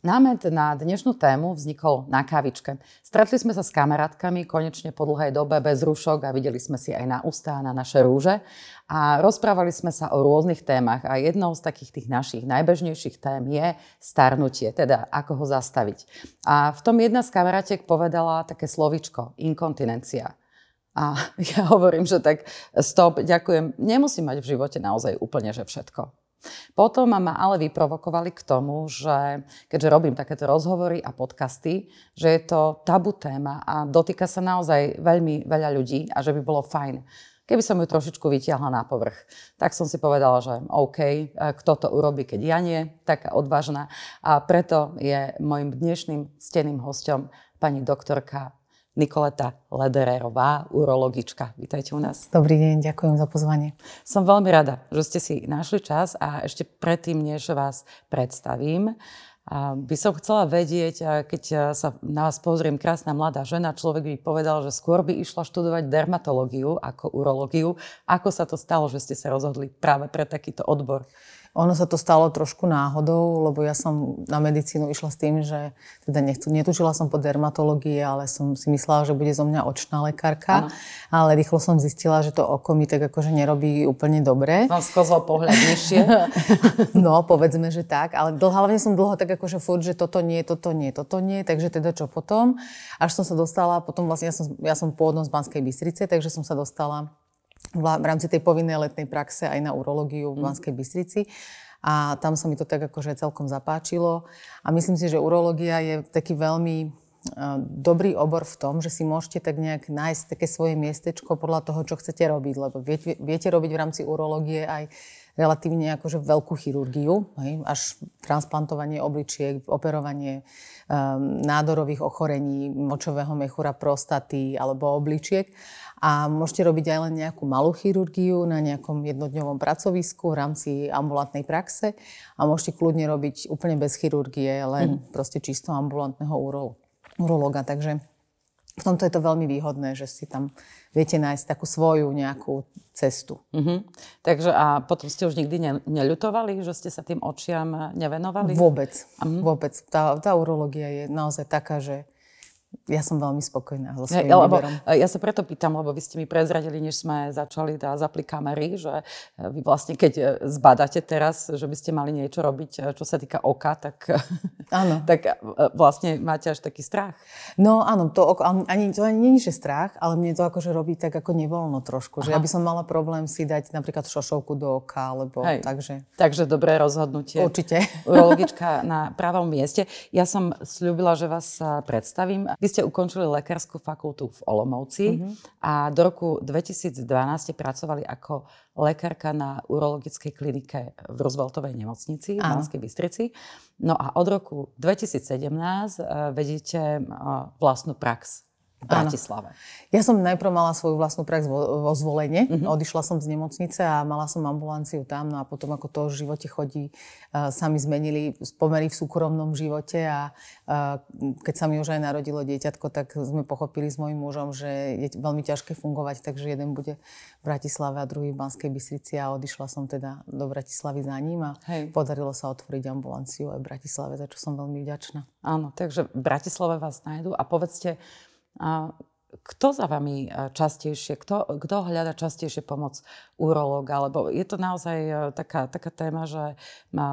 Námet na dnešnú tému vznikol na kávičke. Stretli sme sa s kamarátkami konečne po dlhej dobe bez rušok a videli sme si aj na ústa na naše rúže a rozprávali sme sa o rôznych témach a jednou z takých tých našich najbežnejších tém je starnutie, teda ako ho zastaviť. A v tom jedna z kamarátiek povedala také slovičko, inkontinencia. A ja hovorím, že tak stop, ďakujem, nemusím mať v živote naozaj úplne, že všetko. Potom ma ale vyprovokovali k tomu, že keďže robím takéto rozhovory a podcasty, že je to tabu téma a dotýka sa naozaj veľmi veľa ľudí a že by bolo fajn, keby som ju trošičku vytiahla na povrch. Tak som si povedala, že OK, kto to urobí, keď ja nie, taká odvážna. A preto je môjim dnešným steným hostom pani doktorka Nikoleta Ledererová, urologička. Vítajte u nás. Dobrý deň, ďakujem za pozvanie. Som veľmi rada, že ste si našli čas a ešte predtým, než vás predstavím, by som chcela vedieť, keď sa na vás pozriem, krásna mladá žena, človek by povedal, že skôr by išla študovať dermatológiu ako urológiu. Ako sa to stalo, že ste sa rozhodli práve pre takýto odbor? Ono sa to stalo trošku náhodou, lebo ja som na medicínu išla s tým, že teda nechcu, netučila som po dermatológii, ale som si myslela, že bude zo mňa očná lekárka. Ano. Ale rýchlo som zistila, že to oko mi tak akože nerobí úplne dobre. Vám skozol pohľad nižšie. no, povedzme, že tak. Ale dlho, hlavne som dlho tak akože furt, že toto nie, toto nie, toto nie. Takže teda čo potom? Až som sa dostala, potom vlastne ja som, ja som pôvodom z Banskej Bystrice, takže som sa dostala v rámci tej povinnej letnej praxe aj na urológiu v mhm. Banskej Bystrici. A tam sa mi to tak akože celkom zapáčilo. A myslím si, že urológia je taký veľmi dobrý obor v tom, že si môžete tak nejak nájsť také svoje miestečko podľa toho, čo chcete robiť. Lebo viete, viete robiť v rámci urológie aj relatívne akože veľkú chirurgiu, hej, až transplantovanie obličiek, operovanie um, nádorových ochorení, močového mechúra, prostaty alebo obličiek. A môžete robiť aj len nejakú malú chirurgiu na nejakom jednodňovom pracovisku v rámci ambulantnej praxe a môžete kľudne robiť úplne bez chirurgie, len mm. proste čisto ambulantného urologa. Takže v tomto je to veľmi výhodné, že si tam viete nájsť takú svoju nejakú cestu. Mm-hmm. Takže a potom ste už nikdy ne, neľutovali, že ste sa tým očiam nevenovali? Vôbec. Mm-hmm. Vôbec. Tá, tá urológia je naozaj taká, že ja som veľmi spokojná so svojím ja, lebo, výberom. Ja sa preto pýtam, lebo vy ste mi prezradili, než sme začali dá zapli kamery, že vy vlastne keď e, zbadáte teraz, že by ste mali niečo robiť, e, čo sa týka oka, tak, áno. tak e, vlastne máte až taký strach. No áno, to, ani, to ani nie je strach, ale mne to akože robí tak ako nevoľno trošku. Že ja by som mala problém si dať napríklad šošovku do oka, alebo Hej. takže... Takže dobré rozhodnutie. Určite. Urologička na pravom mieste. Ja som slúbila, že vás predstavím. Vy ste ukončili lekárskú fakultu v Olomouci mm-hmm. a do roku 2012 ste pracovali ako lekárka na urologickej klinike v Rooseveltovej nemocnici v Banskej Bystrici. No a od roku 2017 uh, vedíte uh, vlastnú prax v Bratislave. Áno. Ja som najprv mala svoju vlastnú prax vo, vo zvolenie. Mm-hmm. Odišla som z nemocnice a mala som ambulanciu tam. No a potom, ako to v živote chodí, uh, sa mi zmenili pomery v súkromnom živote a uh, keď sa mi už aj narodilo dieťatko, tak sme pochopili s mojim mužom, že je veľmi ťažké fungovať, takže jeden bude v Bratislave a druhý v Banskej Bystrici a odišla som teda do Bratislavy za ním a Hej. podarilo sa otvoriť ambulanciu aj v Bratislave, za čo som veľmi vďačná. Áno, takže v Bratislave vás nájdu a povedzte, kto za vami e, častejšie, kto, kto hľada častejšie pomoc urológa? Lebo je to naozaj e, taká, taká téma, že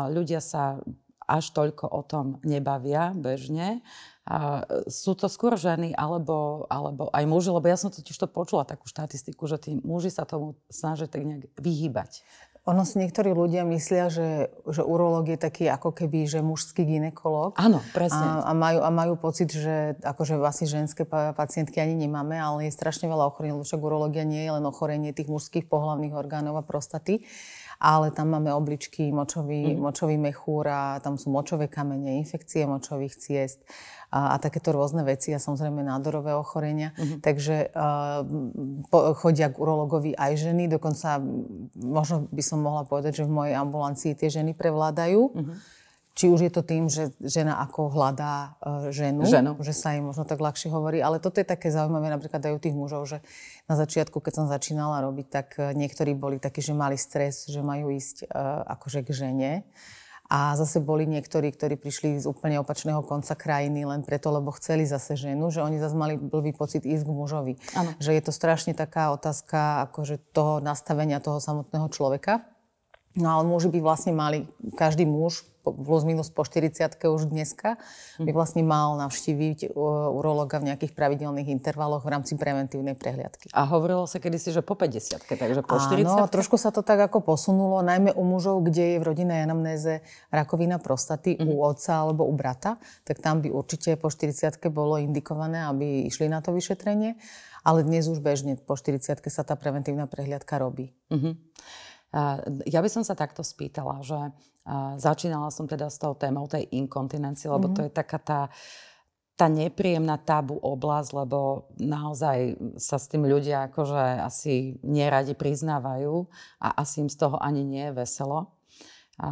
ľudia sa až toľko o tom nebavia bežne. A e, sú to skôr ženy alebo, alebo aj muži, lebo ja som totiž to počula takú štatistiku, že tí muži sa tomu snažia tak nejak vyhýbať. Ono si niektorí ľudia myslia, že, že urológ je taký ako keby, že mužský ginekolog. Áno, presne. A, a, majú, a majú pocit, že akože vlastne ženské pacientky ani nemáme, ale je strašne veľa ochorení, však urológia nie je len ochorenie tých mužských pohlavných orgánov a prostaty, ale tam máme obličky, močový, mm. močový mechúr a tam sú močové kamene, infekcie močových ciest a, a takéto rôzne veci a samozrejme nádorové ochorenia. Uh-huh. Takže uh, po, chodia k urologovi aj ženy, dokonca možno by som mohla povedať, že v mojej ambulancii tie ženy prevládajú. Uh-huh. Či už je to tým, že žena ako hľadá uh, ženu, ženu, že sa im možno tak ľahšie hovorí, ale toto je také zaujímavé napríklad aj u tých mužov, že na začiatku, keď som začínala robiť, tak niektorí boli takí, že mali stres, že majú ísť uh, akože k žene A zase boli niektorí, ktorí prišli z úplne opačného konca krajiny len preto, lebo chceli zase ženu, že oni zase mali blbý pocit ísť k mužovi. Ano. Že je to strašne taká otázka akože toho nastavenia toho samotného človeka. No ale muži by vlastne mali, každý muž plus minus po 40 už dneska, by vlastne mal navštíviť urologa v nejakých pravidelných intervaloch v rámci preventívnej prehliadky. A hovorilo sa kedysi, že po 50 takže po 40 Áno, trošku sa to tak ako posunulo, najmä u mužov, kde je v rodinnej anamnéze rakovina prostaty mm-hmm. u otca alebo u brata, tak tam by určite po 40 bolo indikované, aby išli na to vyšetrenie. Ale dnes už bežne po 40 sa tá preventívna prehliadka robí. Mm-hmm. Ja by som sa takto spýtala, že začínala som teda s tou témou tej inkontinencie, lebo mm-hmm. to je taká tá, tá nepríjemná tabu oblasť, lebo naozaj sa s tým ľudia akože asi neradi priznávajú a asi im z toho ani nie je veselo. A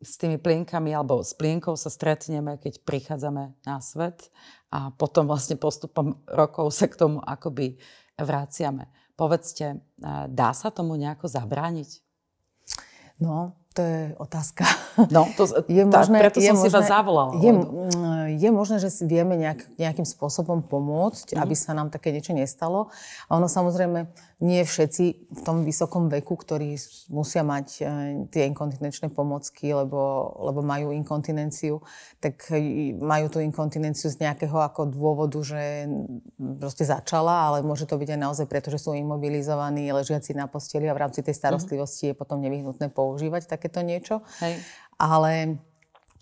s tými plienkami alebo s plienkou sa stretneme, keď prichádzame na svet a potom vlastne postupom rokov sa k tomu akoby vraciame. Povedzte, dá sa tomu nejako zabrániť? No, to je otázka. No, to, je tá, možné, preto je som možné, si vás zavolala. Je, je možné, že si vieme nejak, nejakým spôsobom pomôcť, mm-hmm. aby sa nám také niečo nestalo. A ono samozrejme, nie všetci v tom vysokom veku, ktorí musia mať e, tie inkontinenčné pomocky, lebo, lebo majú inkontinenciu, tak majú tú inkontinenciu z nejakého ako dôvodu, že proste začala, ale môže to byť aj naozaj preto, že sú imobilizovaní, ležiaci na posteli a v rámci tej starostlivosti mm-hmm. je potom nevyhnutné používať takéto niečo. Hej. Ale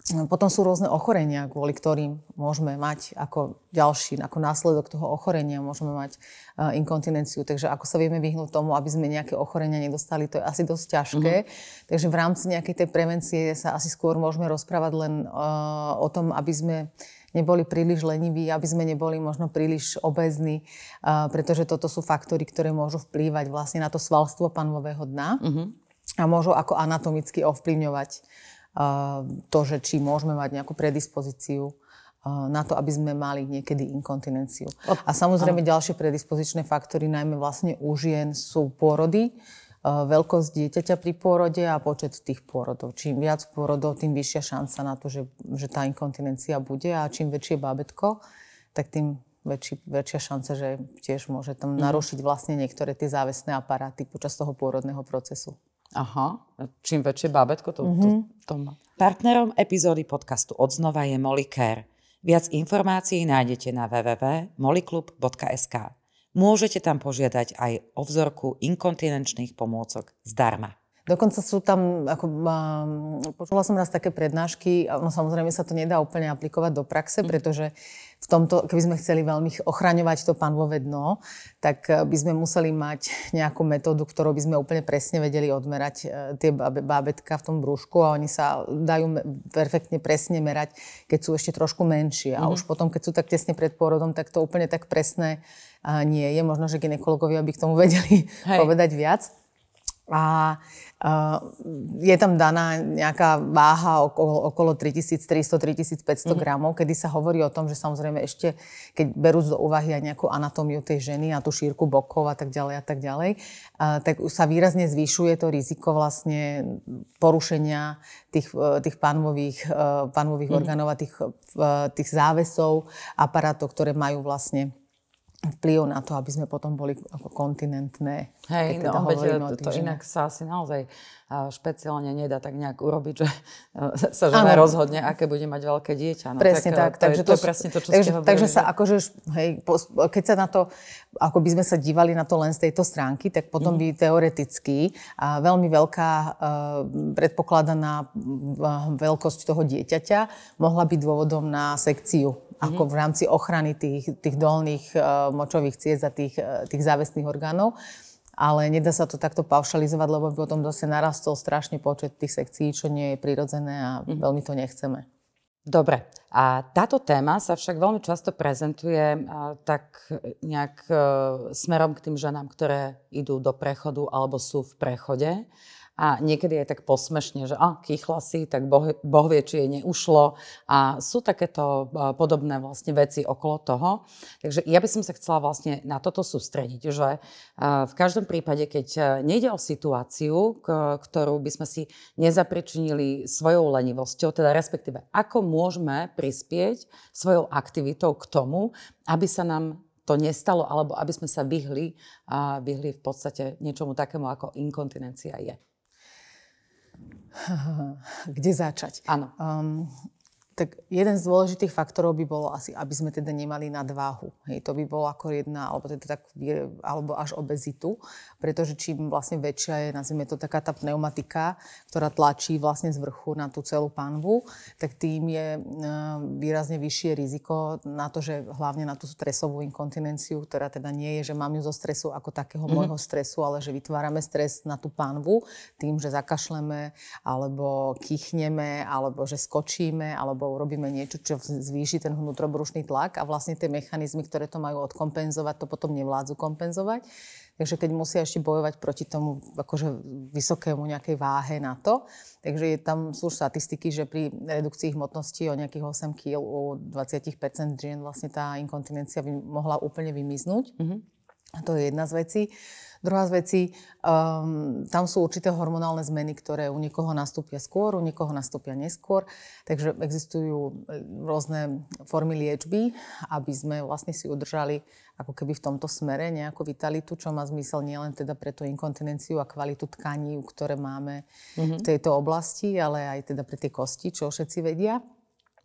potom sú rôzne ochorenia, kvôli ktorým môžeme mať ako ďalší, ako následok toho ochorenia môžeme mať uh, inkontinenciu. Takže ako sa vieme vyhnúť tomu, aby sme nejaké ochorenia nedostali, to je asi dosť ťažké. Mm-hmm. Takže v rámci nejakej tej prevencie sa asi skôr môžeme rozprávať len uh, o tom, aby sme neboli príliš leniví, aby sme neboli možno príliš obezní, uh, pretože toto sú faktory, ktoré môžu vplývať vlastne na to svalstvo panového dna mm-hmm. A môžu ako anatomicky ovplyvňovať to, že či môžeme mať nejakú predispozíciu na to, aby sme mali niekedy inkontinenciu. A samozrejme ďalšie predispozičné faktory, najmä vlastne u žien, sú pôrody, veľkosť dieťaťa pri pôrode a počet tých pôrodov. Čím viac pôrodov, tým vyššia šanca na to, že, že tá inkontinencia bude a čím väčšie bábetko, tak tým väčší, väčšia šanca, že tiež môže tam mm. narušiť vlastne niektoré tie závesné aparáty počas toho pôrodného procesu. Aha, čím väčšie bábetko, to, mm-hmm. to, mhm. to má. Partnerom epizódy podcastu Odznova je Molicare. Viac informácií nájdete na www.moliklub.sk. Môžete tam požiadať aj o vzorku inkontinenčných pomôcok zdarma. Dokonca sú tam, ako, um, počula som raz také prednášky, no samozrejme sa to nedá úplne aplikovať do praxe, mm. pretože v tomto, keby sme chceli veľmi ochraňovať to panvové dno, tak eh, by sme museli mať nejakú metódu, ktorou by sme úplne presne vedeli odmerať eh, tie bábetka v tom brúšku a oni sa dajú perfektne presne merať, keď sú ešte trošku menšie. A mm. už potom, keď sú tak tesne pred pôrodom, tak to úplne tak presné nie je. Možno, že ginekologovia by k tomu vedeli Hej. povedať viac. A je tam daná nejaká váha okolo, okolo 3300-3500 mm-hmm. gramov, kedy sa hovorí o tom, že samozrejme ešte, keď berú do úvahy aj nejakú anatómiu tej ženy a tú šírku bokov a tak ďalej a tak ďalej, tak sa výrazne zvyšuje to riziko vlastne porušenia tých, e, tých panvových, e, panvových mm-hmm. orgánov a tých, e, tých závesov, aparátov, ktoré majú vlastne vplyv na to, aby sme potom boli ako kontinentné. Hej, no, teda to, to inak sa asi naozaj špeciálne nedá tak nejak urobiť, že sa žena ano. rozhodne, aké bude mať veľké dieťa. No, presne tak. tak takže to, to je presne to, čo takže, ste hovorili. Takže sa akože, hej, keď sa na to, ako by sme sa dívali na to len z tejto stránky, tak potom mm. by teoreticky a veľmi veľká predpokladaná veľkosť toho dieťaťa mohla byť dôvodom na sekciu ako v rámci ochrany tých, tých dolných uh, močových ciest a tých, uh, tých závestných orgánov. Ale nedá sa to takto paušalizovať, lebo by potom zase narastol strašne počet tých sekcií, čo nie je prirodzené a mm-hmm. veľmi to nechceme. Dobre. A táto téma sa však veľmi často prezentuje uh, tak nejak smerom k tým ženám, ktoré idú do prechodu alebo sú v prechode. A niekedy aj tak posmešne, že a, kýchla si, tak boh, boh vie, či jej neušlo a sú takéto podobné vlastne veci okolo toho. Takže ja by som sa chcela vlastne na toto sústrediť, že v každom prípade, keď nejde o situáciu, ktorú by sme si nezapričinili svojou lenivosťou, teda respektíve ako môžeme prispieť svojou aktivitou k tomu, aby sa nám to nestalo, alebo aby sme sa vyhli, vyhli v podstate niečomu takému, ako inkontinencia je. Kde začať? Áno. Um, tak jeden z dôležitých faktorov by bolo asi, aby sme teda nemali nadváhu. Hej, to by bolo ako jedna, alebo, teda tak, alebo až obezitu, pretože čím vlastne väčšia je, nazvime to taká tá pneumatika, ktorá tlačí vlastne z vrchu na tú celú panvu, tak tým je e, výrazne vyššie riziko na to, že hlavne na tú stresovú inkontinenciu, ktorá teda nie je, že mám ju zo stresu ako takého mm-hmm. môjho stresu, ale že vytvárame stres na tú panvu tým, že zakašleme, alebo kýchneme, alebo že skočíme, alebo urobíme niečo, čo zvýši ten vnútrobrušný tlak a vlastne tie mechanizmy, ktoré to majú odkompenzovať, to potom nevládzu kompenzovať. Takže keď musia ešte bojovať proti tomu akože vysokému nejakej váhe na to. Takže je, tam sú štatistiky, že pri redukcii hmotnosti o nejakých 8 kg u 20% žien vlastne tá inkontinencia by mohla úplne vymiznúť. Mm-hmm. A to je jedna z vecí. Druhá z vecí, um, tam sú určité hormonálne zmeny, ktoré u niekoho nastúpia skôr, u niekoho nastúpia neskôr. Takže existujú rôzne formy liečby, aby sme vlastne si udržali ako keby v tomto smere nejakú vitalitu, čo má zmysel nielen teda pre tú inkontinenciu a kvalitu tkaní, ktoré máme mm-hmm. v tejto oblasti, ale aj teda pre tie kosti, čo všetci vedia.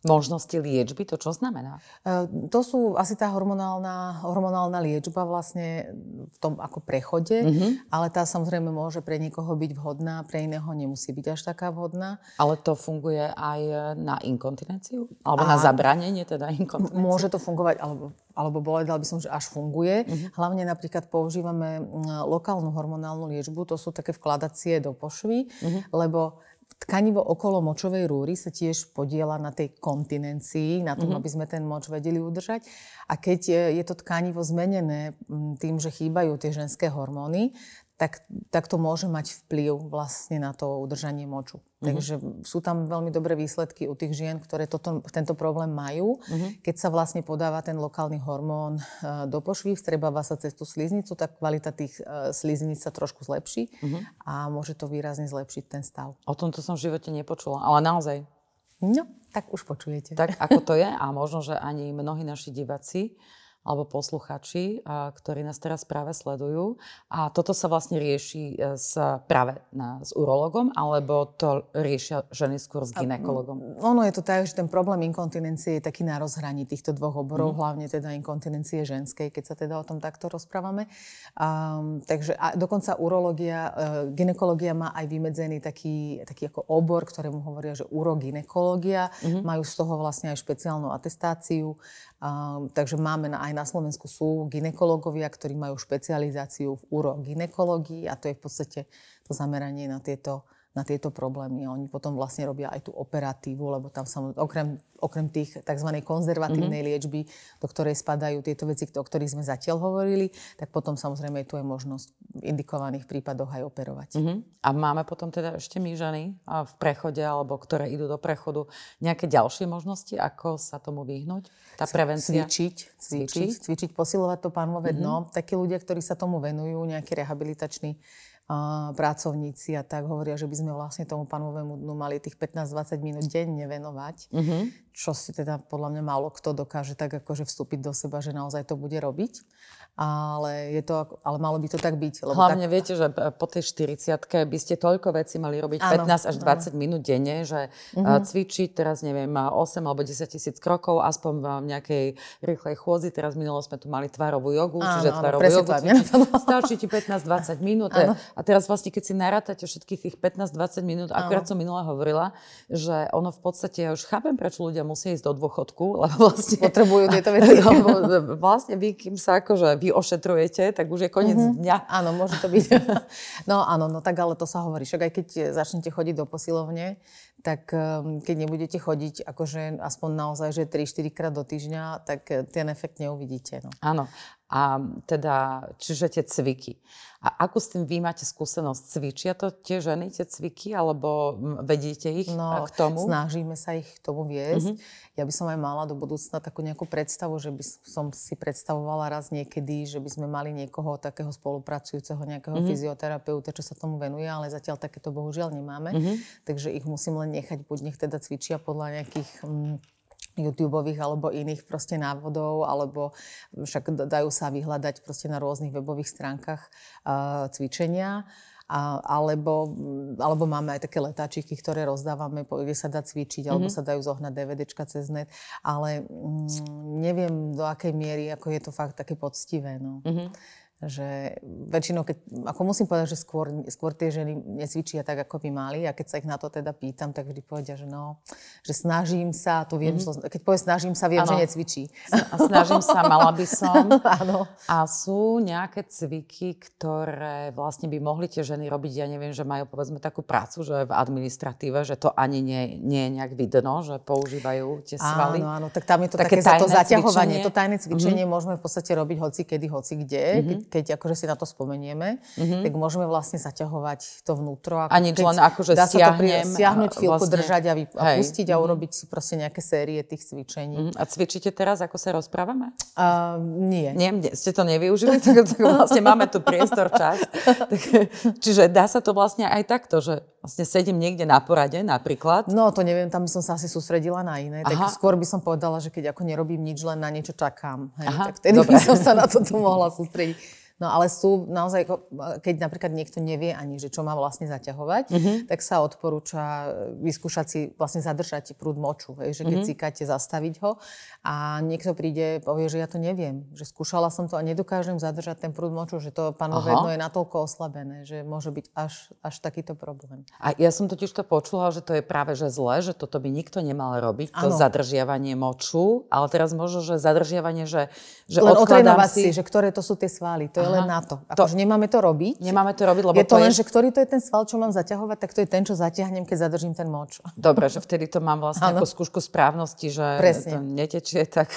Možnosti liečby, to čo znamená? E, to sú asi tá hormonálna, hormonálna liečba vlastne v tom ako prechode, mm-hmm. ale tá samozrejme môže pre niekoho byť vhodná, pre iného nemusí byť až taká vhodná. Ale to funguje aj na inkontinenciu? Alebo A na zabranenie teda inkontinencie? Môže to fungovať, alebo, alebo povedal by som, že až funguje. Mm-hmm. Hlavne napríklad používame lokálnu hormonálnu liečbu, to sú také vkladacie do pošvy, mm-hmm. lebo Tkanivo okolo močovej rúry sa tiež podiela na tej kontinencii, na tom, mm-hmm. aby sme ten moč vedeli udržať. A keď je to tkanivo zmenené tým, že chýbajú tie ženské hormóny, tak, tak to môže mať vplyv vlastne na to udržanie moču. Mm-hmm. Takže sú tam veľmi dobré výsledky u tých žien, ktoré toto, tento problém majú. Mm-hmm. Keď sa vlastne podáva ten lokálny hormón uh, do pošvy, vstrebáva sa cez tú sliznicu, tak kvalita tých uh, sliznic sa trošku zlepší mm-hmm. a môže to výrazne zlepšiť ten stav. O tomto som v živote nepočula, ale naozaj. No, tak už počujete. Tak ako to je a možno, že ani mnohí naši diváci alebo posluchači, ktorí nás teraz práve sledujú. A toto sa vlastne rieši e, s, práve na, s urologom, alebo to riešia ženy skôr s ginekologom? Ono je to tak, že ten problém inkontinencie je taký na rozhraní týchto dvoch oborov, mm. hlavne teda inkontinencie ženskej, keď sa teda o tom takto rozprávame. Um, takže a dokonca urológia, uh, ginekológia má aj vymedzený taký, taký ako obor, ktorému hovoria, že uroginekológia. Mm-hmm. Majú z toho vlastne aj špeciálnu atestáciu. Um, takže máme na, aj na Slovensku sú ginekológovia, ktorí majú špecializáciu v uroginekológii a to je v podstate to zameranie na tieto na tieto problémy. Oni potom vlastne robia aj tú operatívu, lebo tam sa okrem, okrem tých tzv. konzervatívnej mm-hmm. liečby, do ktorej spadajú tieto veci, o ktorých sme zatiaľ hovorili, tak potom samozrejme tu je možnosť v indikovaných prípadoch aj operovať. Mm-hmm. A máme potom teda ešte my ženy v prechode, alebo ktoré idú do prechodu, nejaké ďalšie možnosti, ako sa tomu vyhnúť? Tá prevencia? Cvičiť, cvičiť, cvičiť, cvičiť posilovať to pánové mm-hmm. dno. Takí ľudia, ktorí sa tomu venujú, nejaký rehabilitačný pracovníci a tak hovoria, že by sme vlastne tomu panovému dnu mali tých 15-20 minút denne venovať, mm-hmm. čo si teda podľa mňa málo kto dokáže tak akože vstúpiť do seba, že naozaj to bude robiť ale, je to, ale malo by to tak byť. Lebo Hlavne tak... viete, že po tej 40 by ste toľko vecí mali robiť áno, 15 až 20 áno. minút denne, že uh-huh. cvičiť teraz, neviem, 8 alebo 10 tisíc krokov, aspoň v nejakej rýchlej chôdzi. Teraz minulo sme tu mali tvarovú jogu, áno, čiže tvarovú jogu stačí ti 15-20 minút. Áno. A teraz vlastne, keď si narátate všetkých tých 15-20 minút, akurát som minule hovorila, že ono v podstate, ja už chápem, prečo ľudia musia ísť do dôchodku, lebo vlastne... Potrebujú tieto veci. vlastne vy, kým sa akože vy ošetrujete, tak už je koniec mm-hmm. dňa. Áno, môže to byť. no áno, no tak ale to sa hovorí. Však aj keď začnete chodiť do posilovne, tak um, keď nebudete chodiť akože aspoň naozaj, že 3-4 krát do týždňa, tak ten efekt neuvidíte. No. Áno. A teda, čiže tie cviky. A ako s tým vy máte skúsenosť? Cvičia to tie ženy, tie cviky, alebo vedíte ich no, k tomu? snažíme sa ich k tomu viesť. Mm-hmm. Ja by som aj mala do budúcna takú nejakú predstavu, že by som si predstavovala raz niekedy, že by sme mali niekoho takého spolupracujúceho, nejakého mm-hmm. fyzioterapeuta, čo sa tomu venuje, ale zatiaľ takéto bohužiaľ nemáme. Mm-hmm. Takže ich musím len nechať, buď nech teda cvičia podľa nejakých... Mm, YouTubeových alebo iných proste návodov, alebo však dajú sa vyhľadať proste na rôznych webových stránkach uh, cvičenia. A, alebo, alebo máme aj také letáčiky, ktoré rozdávame, kde sa dá cvičiť, mm-hmm. alebo mhm. sa dajú zohnať DVDčka cez net, ale mm, neviem do akej miery, ako je to fakt také poctivé. No. Mm-hmm že väčšinou, keď, ako musím povedať, že skôr, skôr tie ženy necvičia tak, ako by mali a keď sa ich na to teda pýtam, tak vždy povedia, že no, že snažím sa, to viem, mm-hmm. keď poviem snažím sa, viem, ano. že necvičí. A snažím sa, mala by som. Áno. A sú nejaké cviky, ktoré vlastne by mohli tie ženy robiť, ja neviem, že majú povedzme takú prácu, že v administratíve, že to ani nie, nie je nejak vidno, že používajú tie svaly. Áno, áno, tak tam je to také, také to zaťahovanie. Cvičenie. To tajné cvičenie mm-hmm. môžeme v podstate robiť hoci kedy, hoci kde, mm-hmm keď akože si na to spomenieme, mm-hmm. tak môžeme vlastne zaťahovať to vnútro. Ako, a nič len akože dá. Sa to stiahnuť, chvíľku vlastne, držať a, vy, a pustiť a mhm. urobiť si proste nejaké série tých cvičení. Mm-hmm. A cvičíte teraz, ako sa rozprávame? Uh, nie. Nie, ste to nevyužili, tak, tak vlastne máme tu priestor, čas. Tak, čiže dá sa to vlastne aj takto, že vlastne sedím niekde na porade napríklad. No to neviem, tam som sa asi sústredila na iné. Aha. Tak skôr by som povedala, že keď ako nerobím nič, len na niečo čakám. Hej, Aha, tak vtedy dobre. by som sa na toto mohla sústrediť. No ale sú naozaj, keď napríklad niekto nevie ani, že čo má vlastne zaťahovať, mm-hmm. tak sa odporúča e, vyskúšať si vlastne zadržať prúd moču. Hej, že keď mm-hmm. cikáte, zastaviť ho a niekto príde, povie, že ja to neviem, že skúšala som to a nedokážem zadržať ten prúd moču, že to panové jedno je natoľko oslabené, že môže byť až, až takýto problém. A ja som totiž to počula, že to je práve že zle, že toto by nikto nemal robiť, to ano. zadržiavanie moču, ale teraz možno, že zadržiavanie, že, že Len si, si, že ktoré to sú tie svaly. To je len na to. Akože nemáme to robiť. Nemáme to robiť, lebo je to, to len, je... že ktorý to je ten sval, čo mám zaťahovať, tak to je ten, čo zatiahnem, keď zadržím ten moč. Dobre, že vtedy to mám vlastne ako skúšku správnosti, že Presne. to netečie, tak,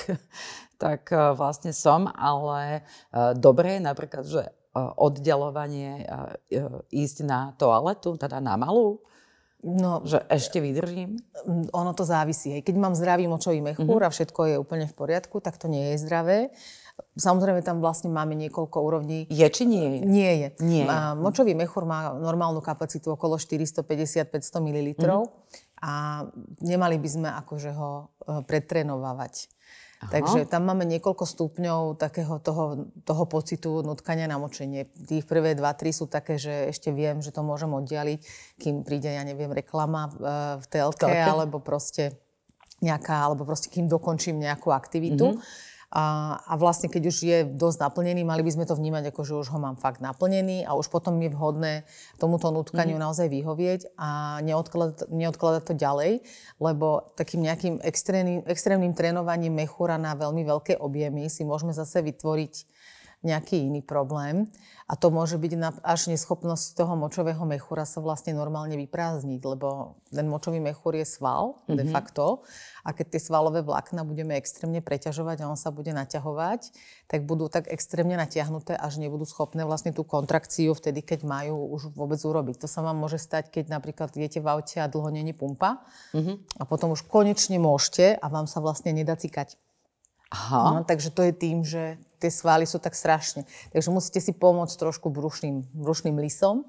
tak e, vlastne som, ale e, dobre je napríklad, že e, oddelovanie, ísť na toaletu, teda na malú, No, že ešte vydržím? Ono to závisí. Hej. Keď mám zdravý močový mechúr mm-hmm. a všetko je úplne v poriadku, tak to nie je zdravé. Samozrejme, tam vlastne máme niekoľko úrovní. Je či nie je? Nie je. Nie je. Močový mechúr má normálnu kapacitu okolo 450-500 ml mm-hmm. a nemali by sme akože ho e, pretrénovávať. Aha. Takže tam máme niekoľko stupňov takého toho, toho pocitu nutkania na močenie. Tých prvé dva, tri sú také, že ešte viem, že to môžem oddialiť, kým príde, ja neviem, reklama v, e, v telke, telke, alebo proste nejaká, alebo proste kým dokončím nejakú aktivitu. Mm-hmm. A, a vlastne, keď už je dosť naplnený, mali by sme to vnímať ako, že už ho mám fakt naplnený a už potom je vhodné tomuto nutkaniu mm. naozaj vyhovieť a neodkladať, neodkladať to ďalej, lebo takým nejakým extrémnym, extrémnym trénovaním mechúra na veľmi veľké objemy si môžeme zase vytvoriť nejaký iný problém. A to môže byť až neschopnosť toho močového mechúra sa vlastne normálne vyprázdniť, lebo ten močový mechúr je sval mm-hmm. de mhm. facto. A keď tie svalové vlákna budeme extrémne preťažovať a on sa bude naťahovať, tak budú tak extrémne natiahnuté, až nebudú schopné vlastne tú kontrakciu vtedy, keď majú už vôbec urobiť. To sa vám môže stať, keď napríklad idete v aute a dlho není pumpa mm-hmm. a potom už konečne môžete a vám sa vlastne nedá cikať. Aha. No, takže to je tým, že tie svaly sú tak strašne. Takže musíte si pomôcť trošku brušným, brušným lisom,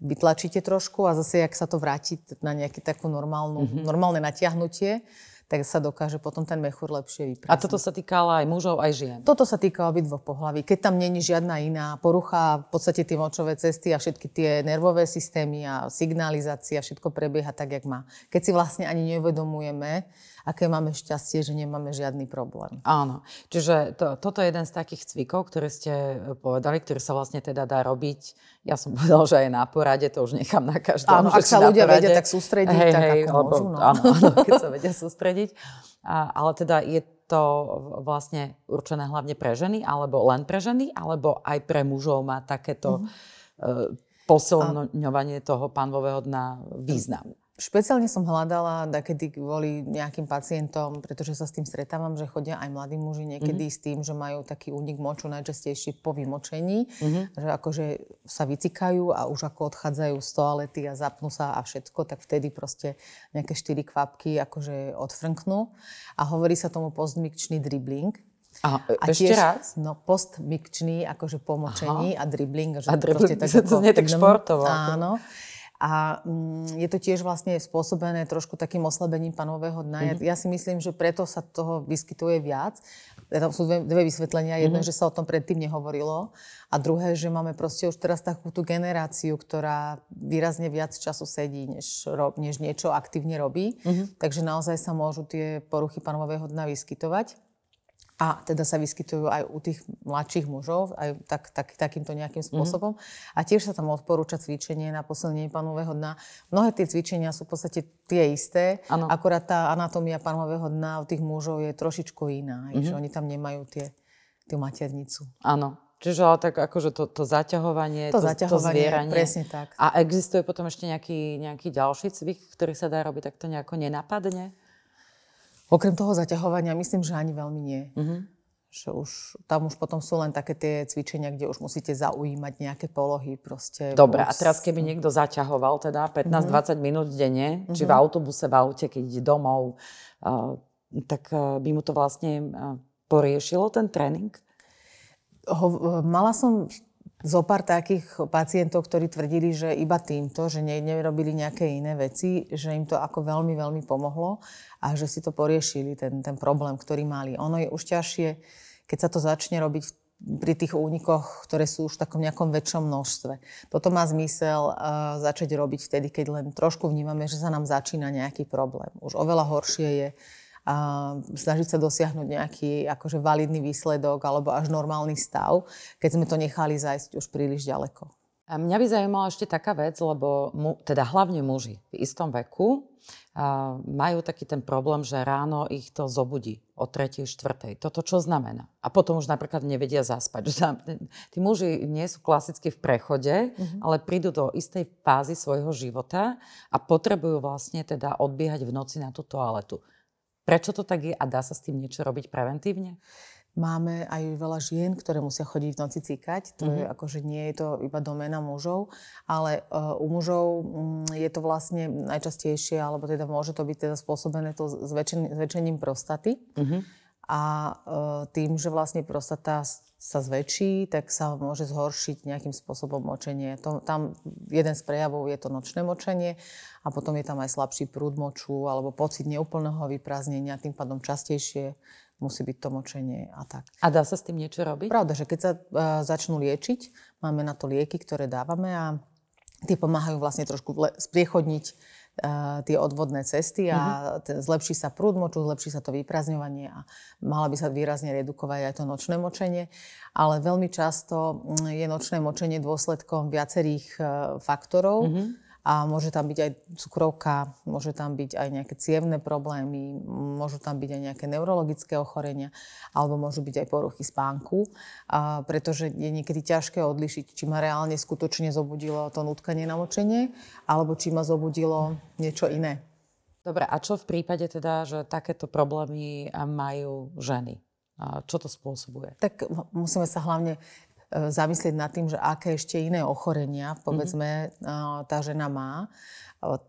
vytlačíte trošku a zase, ak sa to vráti na nejaké takú normálnu, mm-hmm. normálne natiahnutie, tak sa dokáže potom ten mechúr lepšie vyprázdniť. A toto sa týka aj mužov, aj žien? Toto sa týka obidvoch pohlaví. Keď tam není žiadna iná porucha, v podstate tie močové cesty a všetky tie nervové systémy a signalizácia, všetko prebieha tak, jak má. Keď si vlastne ani neuvedomujeme, aké máme šťastie, že nemáme žiadny problém. Áno. Čiže to, toto je jeden z takých cvikov, ktoré ste povedali, ktorý sa vlastne teda dá robiť. Ja som povedal, že aj na porade, to už nechám na každom. Áno, ak sa ľudia porade, vedia tak sústrediť, hej, tak hej, ako lebo, môžu. No. Áno, áno, keď sa vedia sústrediť. A, ale teda je to vlastne určené hlavne pre ženy, alebo len pre ženy, alebo aj pre mužov má takéto mm-hmm. uh, posilňovanie toho panvového dna význam. Špeciálne som hľadala kedy kvôli nejakým pacientom, pretože sa s tým stretávam, že chodia aj mladí muži niekedy mm-hmm. s tým, že majú taký únik moču najčastejšie po vymočení, mm-hmm. že akože sa vycikajú a už ako odchádzajú z toalety a zapnú sa a všetko, tak vtedy proste nejaké štyri kvapky akože odfrnknú. A hovorí sa tomu postmikčný dribbling. A, a ešte tiež, raz? No, postmikčný, akože pomočení Aha. a dribbling. Že a dribbling, tak, to znie tak športovo. Áno. A mm, je to tiež vlastne spôsobené trošku takým oslabením panového dna. Mm-hmm. Ja, ja si myslím, že preto sa toho vyskytuje viac. Tam sú dve, dve vysvetlenia. Jedno, mm-hmm. že sa o tom predtým nehovorilo. A druhé, že máme proste už teraz takú tú generáciu, ktorá výrazne viac času sedí, než, než niečo aktívne robí. Mm-hmm. Takže naozaj sa môžu tie poruchy panového dna vyskytovať a teda sa vyskytujú aj u tých mladších mužov, aj tak, tak, takýmto nejakým mhm. spôsobom. Mm-hmm. A tiež sa tam odporúča cvičenie na posilnenie panového dna. Mnohé tie cvičenia sú v podstate tie isté, ano. akorát tá anatómia panového dna u tých mužov je trošičku iná, mm-hmm. že oni tam nemajú tie, tú maternicu. Áno. Čiže ale tak akože to, to zaťahovanie, to, to, zaťahovanie, to zvieranie. presne tak. A existuje potom ešte nejaký, nejaký ďalší cvik, ktorý sa dá robiť, tak to nejako nenapadne? Okrem toho zaťahovania myslím, že ani veľmi nie. Uh-huh. Že už, tam už potom sú len také tie cvičenia, kde už musíte zaujímať nejaké polohy. Proste Dobre, a teraz keby niekto zaťahoval teda 15-20 uh-huh. Mhm. minút denne, uh-huh. či v autobuse, v aute, keď ide domov, uh, tak uh, by mu to vlastne uh, poriešilo ten tréning? Ho, mala som zo pár takých pacientov, ktorí tvrdili, že iba týmto, že ne, nerobili nejaké iné veci, že im to ako veľmi, veľmi pomohlo a že si to poriešili, ten, ten problém, ktorý mali. Ono je už ťažšie, keď sa to začne robiť pri tých únikoch, ktoré sú už v takom nejakom väčšom množstve. Toto má zmysel uh, začať robiť vtedy, keď len trošku vnímame, že sa nám začína nejaký problém. Už oveľa horšie je a snažiť sa dosiahnuť nejaký akože validný výsledok alebo až normálny stav, keď sme to nechali zajsť už príliš ďaleko. A mňa by zaujímala ešte taká vec, lebo mu, teda hlavne muži v istom veku a majú taký ten problém, že ráno ich to zobudí o 3. 4. Toto čo znamená? A potom už napríklad nevedia zaspať. Tí muži nie sú klasicky v prechode, mm-hmm. ale prídu do istej fázy svojho života a potrebujú vlastne teda odbiehať v noci na tú toaletu. Prečo to tak je a dá sa s tým niečo robiť preventívne? Máme aj veľa žien, ktoré musia chodiť v noci cíkať. To mm-hmm. je mhm. akože nie je to iba doména mužov, ale uh, u mužov um, je to vlastne najčastejšie, alebo teda môže to byť teda spôsobené to zväčšen, zväčšením prostaty. Mm-hmm. A uh, tým, že vlastne prostata sa zväčší, tak sa môže zhoršiť nejakým spôsobom močenie. To, tam jeden z prejavov je to nočné močenie a potom je tam aj slabší prúd moču alebo pocit neúplného vyprázdnenia, tým pádom častejšie musí byť to močenie a tak. A dá sa s tým niečo robiť? Pravda, že keď sa uh, začnú liečiť, máme na to lieky, ktoré dávame a tie pomáhajú vlastne trošku le- spriechodniť tie odvodné cesty a uh-huh. t- zlepší sa prúd moču, zlepší sa to vyprázdňovanie a mala by sa výrazne redukovať aj to nočné močenie. Ale veľmi často mm, je nočné močenie dôsledkom viacerých uh, faktorov. Uh-huh a môže tam byť aj cukrovka, môže tam byť aj nejaké cievne problémy, môžu tam byť aj nejaké neurologické ochorenia, alebo môžu byť aj poruchy spánku, a pretože je niekedy ťažké odlišiť, či ma reálne skutočne zobudilo to nutkanie na močenie, alebo či ma zobudilo niečo iné. Dobre, a čo v prípade teda, že takéto problémy majú ženy? Čo to spôsobuje? Tak musíme sa hlavne zamyslieť nad tým, že aké ešte iné ochorenia, povedzme, mm-hmm. tá žena má.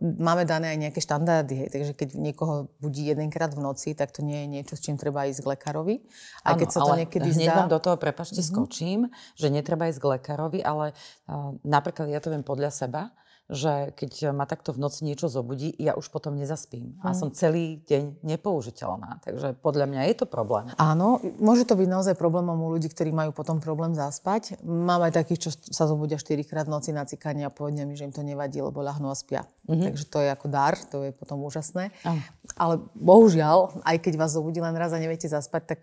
Máme dané aj nejaké štandardy, hej, takže keď niekoho budí jedenkrát v noci, tak to nie je niečo, s čím treba ísť k lekárovi. Aj keď ano, sa to niekedy hneď zdá... vám do toho, prepačte, mm-hmm. skočím, že netreba ísť k lekárovi, ale uh, napríklad ja to viem podľa seba, že keď ma takto v noci niečo zobudí, ja už potom nezaspím. A hm. som celý deň nepoužiteľná. Takže podľa mňa je to problém. Áno, môže to byť naozaj problémom u ľudí, ktorí majú potom problém zaspať. Mám aj takých, čo sa zobudia 4 krát v noci na cikanie a povedia mi, že im to nevadí, lebo ľahnú a spia. Mm-hmm. Takže to je ako dar, to je potom úžasné. Ah. Ale bohužiaľ, aj keď vás zobudí len raz a neviete zaspať, tak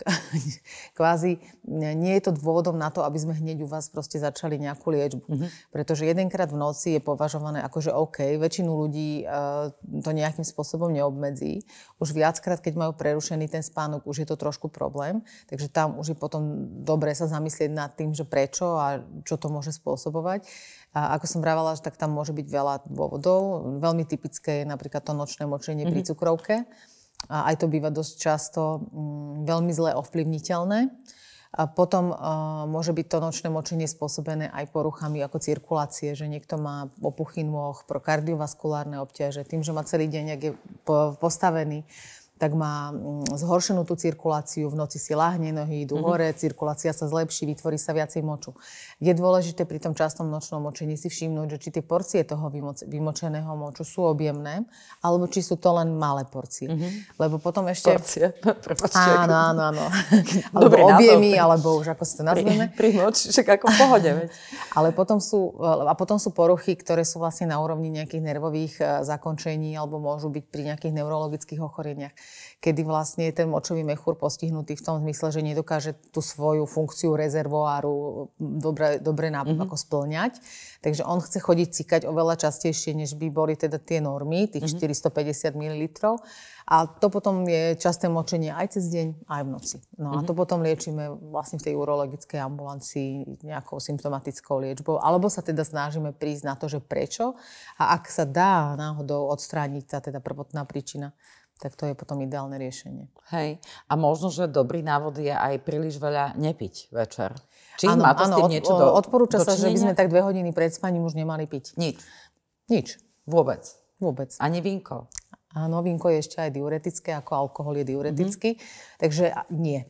kvázi nie je to dôvodom na to, aby sme hneď u vás proste začali nejakú liečbu. Mm-hmm. Pretože jedenkrát v noci je považované povedané, akože OK, väčšinu ľudí uh, to nejakým spôsobom neobmedzí. Už viackrát, keď majú prerušený ten spánok, už je to trošku problém. Takže tam už je potom dobre sa zamyslieť nad tým, že prečo a čo to môže spôsobovať. A ako som vravala, tak tam môže byť veľa dôvodov. Veľmi typické je napríklad to nočné močenie mm-hmm. pri mhm. cukrovke. A aj to býva dosť často mm, veľmi zle ovplyvniteľné. A potom uh, môže byť to nočné močenie spôsobené aj poruchami ako cirkulácie, že niekto má opuchy nôh, pro kardiovaskulárne obťaže, tým, že má celý deň, ak je postavený, tak má mm, zhoršenú tú cirkuláciu, v noci si láhne, nohy idú mm-hmm. hore, cirkulácia sa zlepší, vytvorí sa viacej moču. Je dôležité pri tom častom nočnom močení si všimnúť, že či tie porcie toho vymoc- vymočeného moču sú objemné, alebo či sú to len malé porcie. Mm-hmm. Lebo potom ešte... Porcie, prepačte. Áno, áno, áno. alebo objemy, alebo už ako si to nazveme. Pri, pri moč, však ako v pohode. Veď. Ale potom sú, a potom sú poruchy, ktoré sú vlastne na úrovni nejakých nervových e, zakončení, alebo môžu byť pri nejakých neurologických ochoreniach kedy vlastne je ten močový mechúr postihnutý v tom zmysle, že nedokáže tú svoju funkciu rezervoáru dobre, dobre na, mm-hmm. ako splňať. Takže on chce chodiť cikať oveľa častejšie, než by boli teda tie normy, tých mm-hmm. 450 ml. A to potom je časté močenie aj cez deň, aj v noci. No mm-hmm. a to mhm. potom liečíme vlastne v tej urologickej ambulancii nejakou symptomatickou liečbou. Alebo sa teda snažíme prísť na to, že prečo. A ak sa dá náhodou odstrániť tá teda prvotná príčina, tak to je potom ideálne riešenie. Hej. A možno, že dobrý návod je aj príliš veľa nepiť večer. Či ano, má to ano, s tým niečo do, Odporúča sa, že by sme tak dve hodiny pred spaním už nemali piť. Nič. Nič. Vôbec. Vôbec. Ani vínko. Áno, vínko je ešte aj diuretické, ako alkohol je diuretický. Mm-hmm. Takže nie.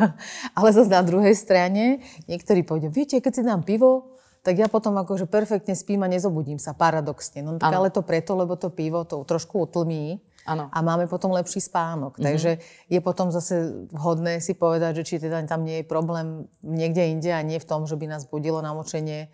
Ale zase na druhej strane, niektorí povedia, viete, keď si dám pivo, tak ja potom akože perfektne spím a nezobudím sa, paradoxne. No tak ale to preto, lebo to pivo to trošku utlmí Ano. A máme potom lepší spánok. Mm-hmm. Takže je potom zase vhodné si povedať, že či teda tam nie je problém niekde inde a nie v tom, že by nás budilo namočenie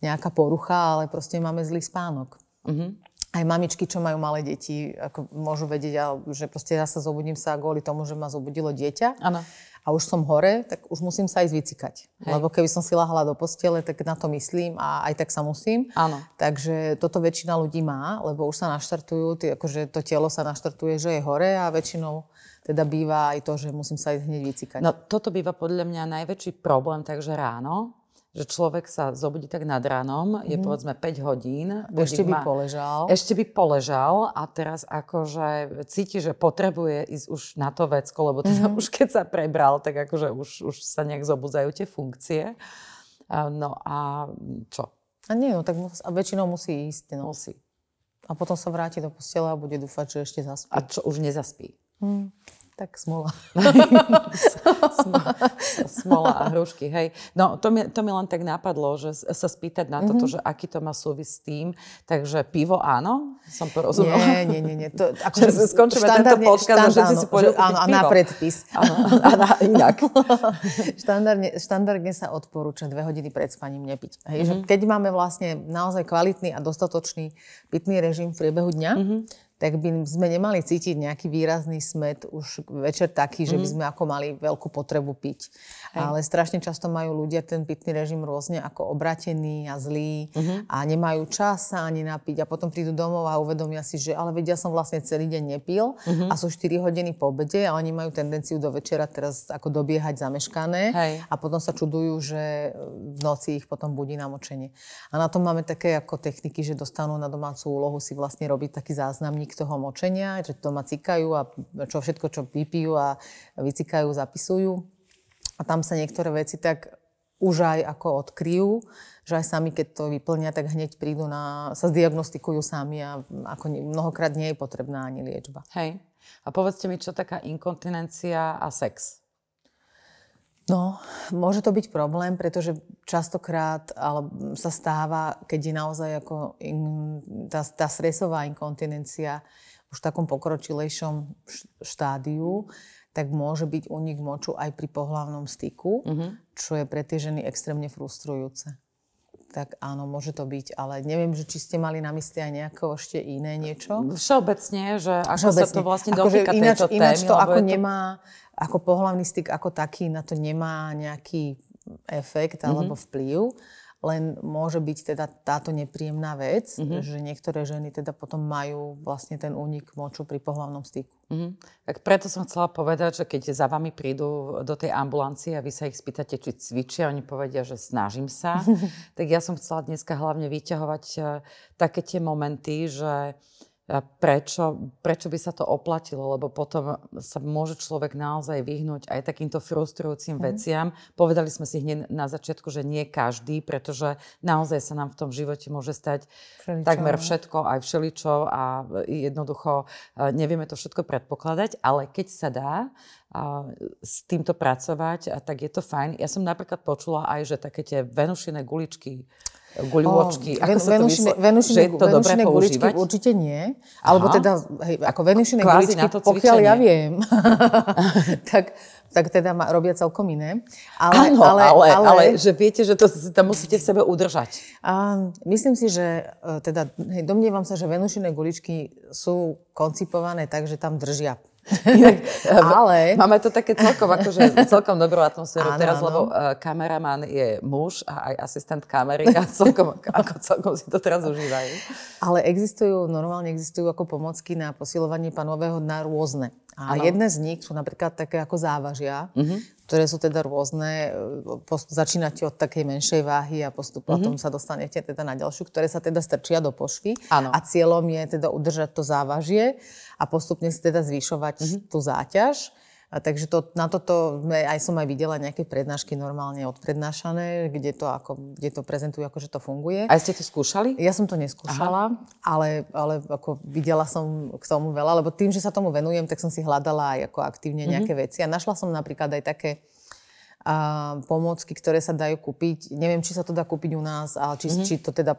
nejaká porucha, ale proste máme zlý spánok. Mm-hmm. Aj mamičky, čo majú malé deti, ako môžu vedieť, že proste ja sa zobudím sa kvôli tomu, že ma zobudilo dieťa. Ano a už som hore, tak už musím sa aj zvicikať. Hej. Lebo keby som si lahala do postele, tak na to myslím a aj tak sa musím. Áno. Takže toto väčšina ľudí má, lebo už sa naštartujú, tý, akože to telo sa naštartuje, že je hore a väčšinou teda býva aj to, že musím sa aj hneď vycikať. No toto býva podľa mňa najväčší problém, takže ráno, že človek sa zobudí tak nad ránom, je mm. povedzme 5 hodín. Ešte by má, poležal. Ešte by poležal a teraz akože cíti, že potrebuje ísť už na to vecko, lebo teda mm. už keď sa prebral, tak akože už, už sa nejak zobudzajú tie funkcie. No a čo? A nie, no tak mus, a väčšinou musí ísť. No. Musí. A potom sa vráti do postele a bude dúfať, že ešte zaspí. A čo, už nezaspí? Mm. Tak smola. smola a hrušky, hej. No to mi, to mi len tak napadlo, že sa spýtať na toto, mm-hmm. že aký to má súvis s tým. Takže pivo áno, som porozumela. Nie, nie, nie. nie. To, ako, že skončíme tento podcast a všetci si pôjdu áno, a na predpis. Áno, a na inak. štandardne, štandardne sa odporúča dve hodiny pred spaním nepiť. Hej, mm-hmm. že keď máme vlastne naozaj kvalitný a dostatočný pitný režim v priebehu dňa, mm-hmm tak by sme nemali cítiť nejaký výrazný smet už večer taký, že by mhm. sme ako mali veľkú potrebu piť. Hej. Ale strašne často majú ľudia ten pitný režim rôzne ako obratený a zlý uh-huh. a nemajú čas sa ani napiť a potom prídu domov a uvedomia si, že ale vedia som vlastne celý deň nepil uh-huh. a sú 4 hodiny po obede a oni majú tendenciu do večera teraz ako dobiehať zameškané Hej. a potom sa čudujú, že v noci ich potom budí namočenie. A na to máme také ako techniky, že dostanú na domácu úlohu si vlastne robiť taký záznamník toho močenia, že doma cikajú a čo všetko, čo vypijú a vycikajú, zapisujú a tam sa niektoré veci tak už aj ako odkryjú, že aj sami, keď to vyplnia, tak hneď prídu na, sa zdiagnostikujú sami a ako mnohokrát nie je potrebná ani liečba. Hej. A povedzte mi, čo taká inkontinencia a sex? No, môže to byť problém, pretože častokrát ale sa stáva, keď je naozaj ako in, tá, tá stresová inkontinencia už v takom pokročilejšom štádiu, tak môže byť únik moču aj pri pohlavnom styku, uh-huh. čo je pre tie ženy extrémne frustrujúce. Tak áno, môže to byť, ale neviem, že či ste mali na mysli aj nejaké ešte iné niečo? Všeobecne, že ako Všeobecne. sa to vlastne ako dotýka ináč, tejto ináč témy. to ako to... nemá, ako pohlavný styk ako taký, na to nemá nejaký efekt alebo mm-hmm. vplyv len môže byť teda táto nepríjemná vec, mm-hmm. že niektoré ženy teda potom majú vlastne ten únik moču pri pohlavnom styku. Mm-hmm. Tak preto som chcela povedať, že keď za vami prídu do tej ambulancie a vy sa ich spýtate, či cvičia, oni povedia, že snažím sa, tak ja som chcela dneska hlavne vyťahovať uh, také tie momenty, že prečo, prečo by sa to oplatilo, lebo potom sa môže človek naozaj vyhnúť aj takýmto frustrujúcim mm. veciam. Povedali sme si hneď na začiatku, že nie každý, pretože naozaj sa nám v tom živote môže stať všeličo. takmer všetko, aj všeličo a jednoducho e, nevieme to všetko predpokladať, ale keď sa dá a s týmto pracovať, a tak je to fajn. Ja som napríklad počula aj, že také tie venušené guličky guľôčky. Ako ven, sa to venušine, je to dobré guličky určite nie. Alebo Aha. teda, hej, ako venušine Kvázi guličky, pokiaľ ja viem, tak, tak teda ma, robia celkom iné. Ale, Áno, ale, ale, ale, ale že viete, že to tam musíte v sebe udržať. A, myslím si, že e, teda, hej, domnievam sa, že venušine guličky sú koncipované tak, že tam držia Inak, ale... Máme to také celkom, akože, celkom dobrú atmosféru áno, teraz, áno. lebo uh, kameraman je muž a aj asistent kamery a celkom, ako celkom si to teraz užívajú. Ale existujú, normálne existujú ako pomocky na posilovanie panového na rôzne. A ano. jedné z nich sú napríklad také ako závažia, uh-huh. ktoré sú teda rôzne. Post, začínate od takej menšej váhy a postup, uh-huh. potom sa dostanete teda na ďalšiu, ktoré sa teda strčia do pošvy. Ano. A cieľom je teda udržať to závažie a postupne si teda zvyšovať uh-huh. tú záťaž. A takže to, na toto aj som aj videla nejaké prednášky normálne odprednášané, kde to, ako, kde to prezentujú, ako že to funguje. A ste to skúšali? Ja som to neskúšala, ale, ale ako videla som k tomu veľa, lebo tým, že sa tomu venujem, tak som si hľadala aj ako aktívne nejaké mm-hmm. veci. A našla som napríklad aj také a pomôcky, ktoré sa dajú kúpiť. Neviem, či sa to dá kúpiť u nás, ale či, mm-hmm. či to teda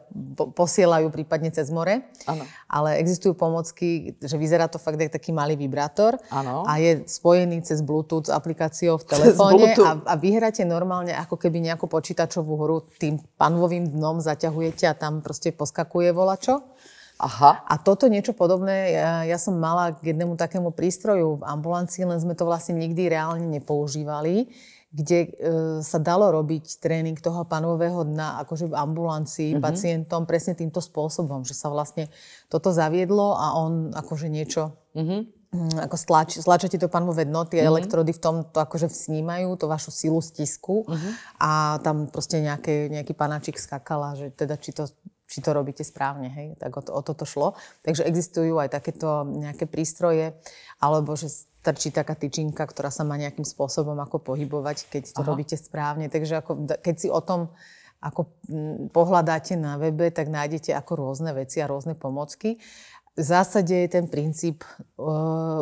posielajú prípadne cez more. Ano. Ale existujú pomocky, že vyzerá to fakt ako taký malý vibrátor ano. a je spojený cez Bluetooth s aplikáciou v telefóne a, a vyhráte normálne ako keby nejakú počítačovú hru tým panvovým dnom zaťahujete a tam proste poskakuje volačo. Aha. A toto niečo podobné, ja, ja som mala k jednému takému prístroju v ambulancii, len sme to vlastne nikdy reálne nepoužívali kde e, sa dalo robiť tréning toho panového dna akože v ambulancii mm-hmm. pacientom presne týmto spôsobom, že sa vlastne toto zaviedlo a on akože niečo mm-hmm ako stlač, stlačate to panové dno, tie mm-hmm. elektrody v tom to akože snímajú, to vašu silu stisku mm-hmm. a tam proste nejaké, nejaký panačik skakala, že teda či to, či to robíte správne, hej, tak o, to, o toto šlo. Takže existujú aj takéto nejaké prístroje, alebo že stačí taká tyčinka, ktorá sa má nejakým spôsobom ako pohybovať, keď to Aha. robíte správne. Takže ako, keď si o tom ako pohľadáte na webe, tak nájdete ako rôzne veci a rôzne pomocky. V zásade je ten princíp e,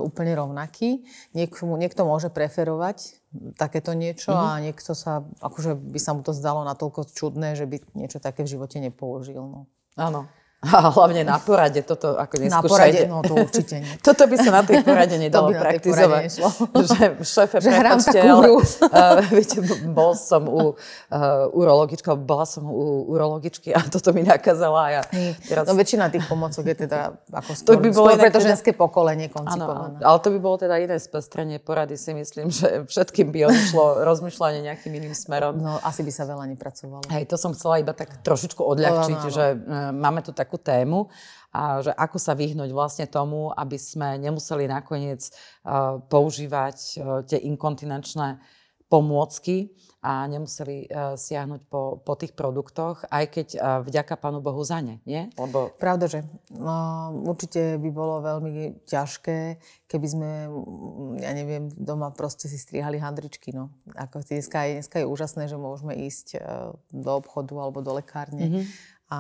úplne rovnaký. Niekto, niekto môže preferovať takéto niečo mm-hmm. a niekto sa, akože by sa mu to zdalo natoľko čudné, že by niečo také v živote nepoužil. No. Áno. A hlavne na porade toto ako neskúšajte. Na porade, no to určite nie. Toto by sa na tej porade nedalo to by praktizovať. Že šéfe, že prepačte, ale uh, viete, bol som u uh, urologičky, bola som u urologičky a toto mi nakázala. A ja teraz... No väčšina tých pomocok je teda ako skôr, to by bolo skôr pre to teda... ženské pokolenie koncipované. ale to by bolo teda iné spestrenie porady, si myslím, že všetkým by odišlo rozmýšľanie nejakým iným smerom. No asi by sa veľa nepracovalo. Hej, to som chcela iba tak trošičku odľahčiť, no, no, no. že uh, máme tu takú takú tému, a že ako sa vyhnúť vlastne tomu, aby sme nemuseli nakoniec uh, používať uh, tie inkontinenčné pomôcky a nemuseli uh, siahnuť po, po tých produktoch, aj keď uh, vďaka Pánu Bohu za ne, nie? Lebo... Pravda, že no, určite by bolo veľmi ťažké, keby sme, ja neviem, doma proste si strihali handričky, no. Ako dneska je, dneska je úžasné, že môžeme ísť uh, do obchodu alebo do lekárne mm-hmm a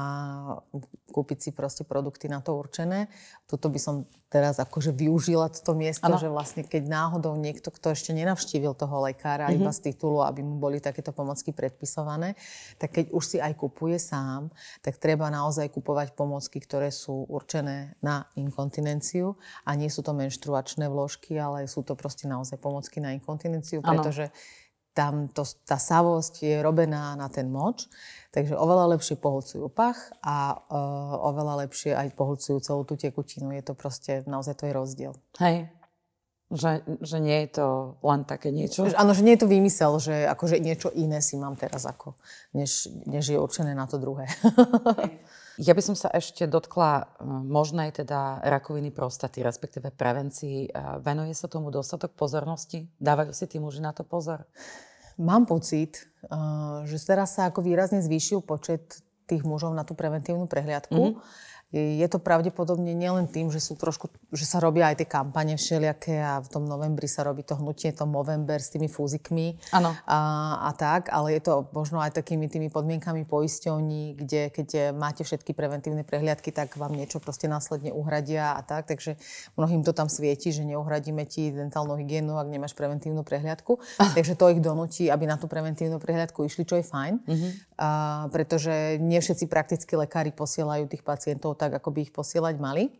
kúpiť si proste produkty na to určené. Tuto by som teraz akože využila toto miesto, ano. že vlastne keď náhodou niekto, kto ešte nenavštívil toho lekára mm-hmm. iba z titulu, aby mu boli takéto pomocky predpisované, tak keď už si aj kupuje sám, tak treba naozaj kupovať pomocky, ktoré sú určené na inkontinenciu a nie sú to menštruačné vložky, ale sú to proste naozaj pomocky na inkontinenciu, pretože ano tam to, tá savosť je robená na ten moč, takže oveľa lepšie pohľcujú pach a uh, oveľa lepšie aj pohľcujú celú tú tekutinu. Je to proste, naozaj to je rozdiel. Hej. Že, že nie je to len také niečo? Áno, že nie je to výmysel, že akože niečo iné si mám teraz ako, než, než je určené na to druhé. Ja by som sa ešte dotkla e, možnej teda rakoviny prostaty, respektíve prevencii. Venuje sa tomu dostatok pozornosti? Dávajú si tí muži na to pozor? Mám pocit, e, že teraz sa ako výrazne zvýšil počet tých mužov na tú preventívnu prehliadku. Mm-hmm je to pravdepodobne nielen tým, že, sú trošku, že sa robia aj tie kampane všelijaké a v tom novembri sa robí to hnutie, to Movember s tými fúzikmi a, a tak, ale je to možno aj takými tými podmienkami poisťovní, kde keď máte všetky preventívne prehliadky, tak vám niečo proste následne uhradia a tak, takže mnohým to tam svieti, že neuhradíme ti dentálnu hygienu, ak nemáš preventívnu prehliadku. takže to ich donúti, aby na tú preventívnu prehliadku išli, čo je fajn, mm-hmm. A, pretože nie všetci praktickí lekári posielajú tých pacientov tak, ako by ich posielať mali.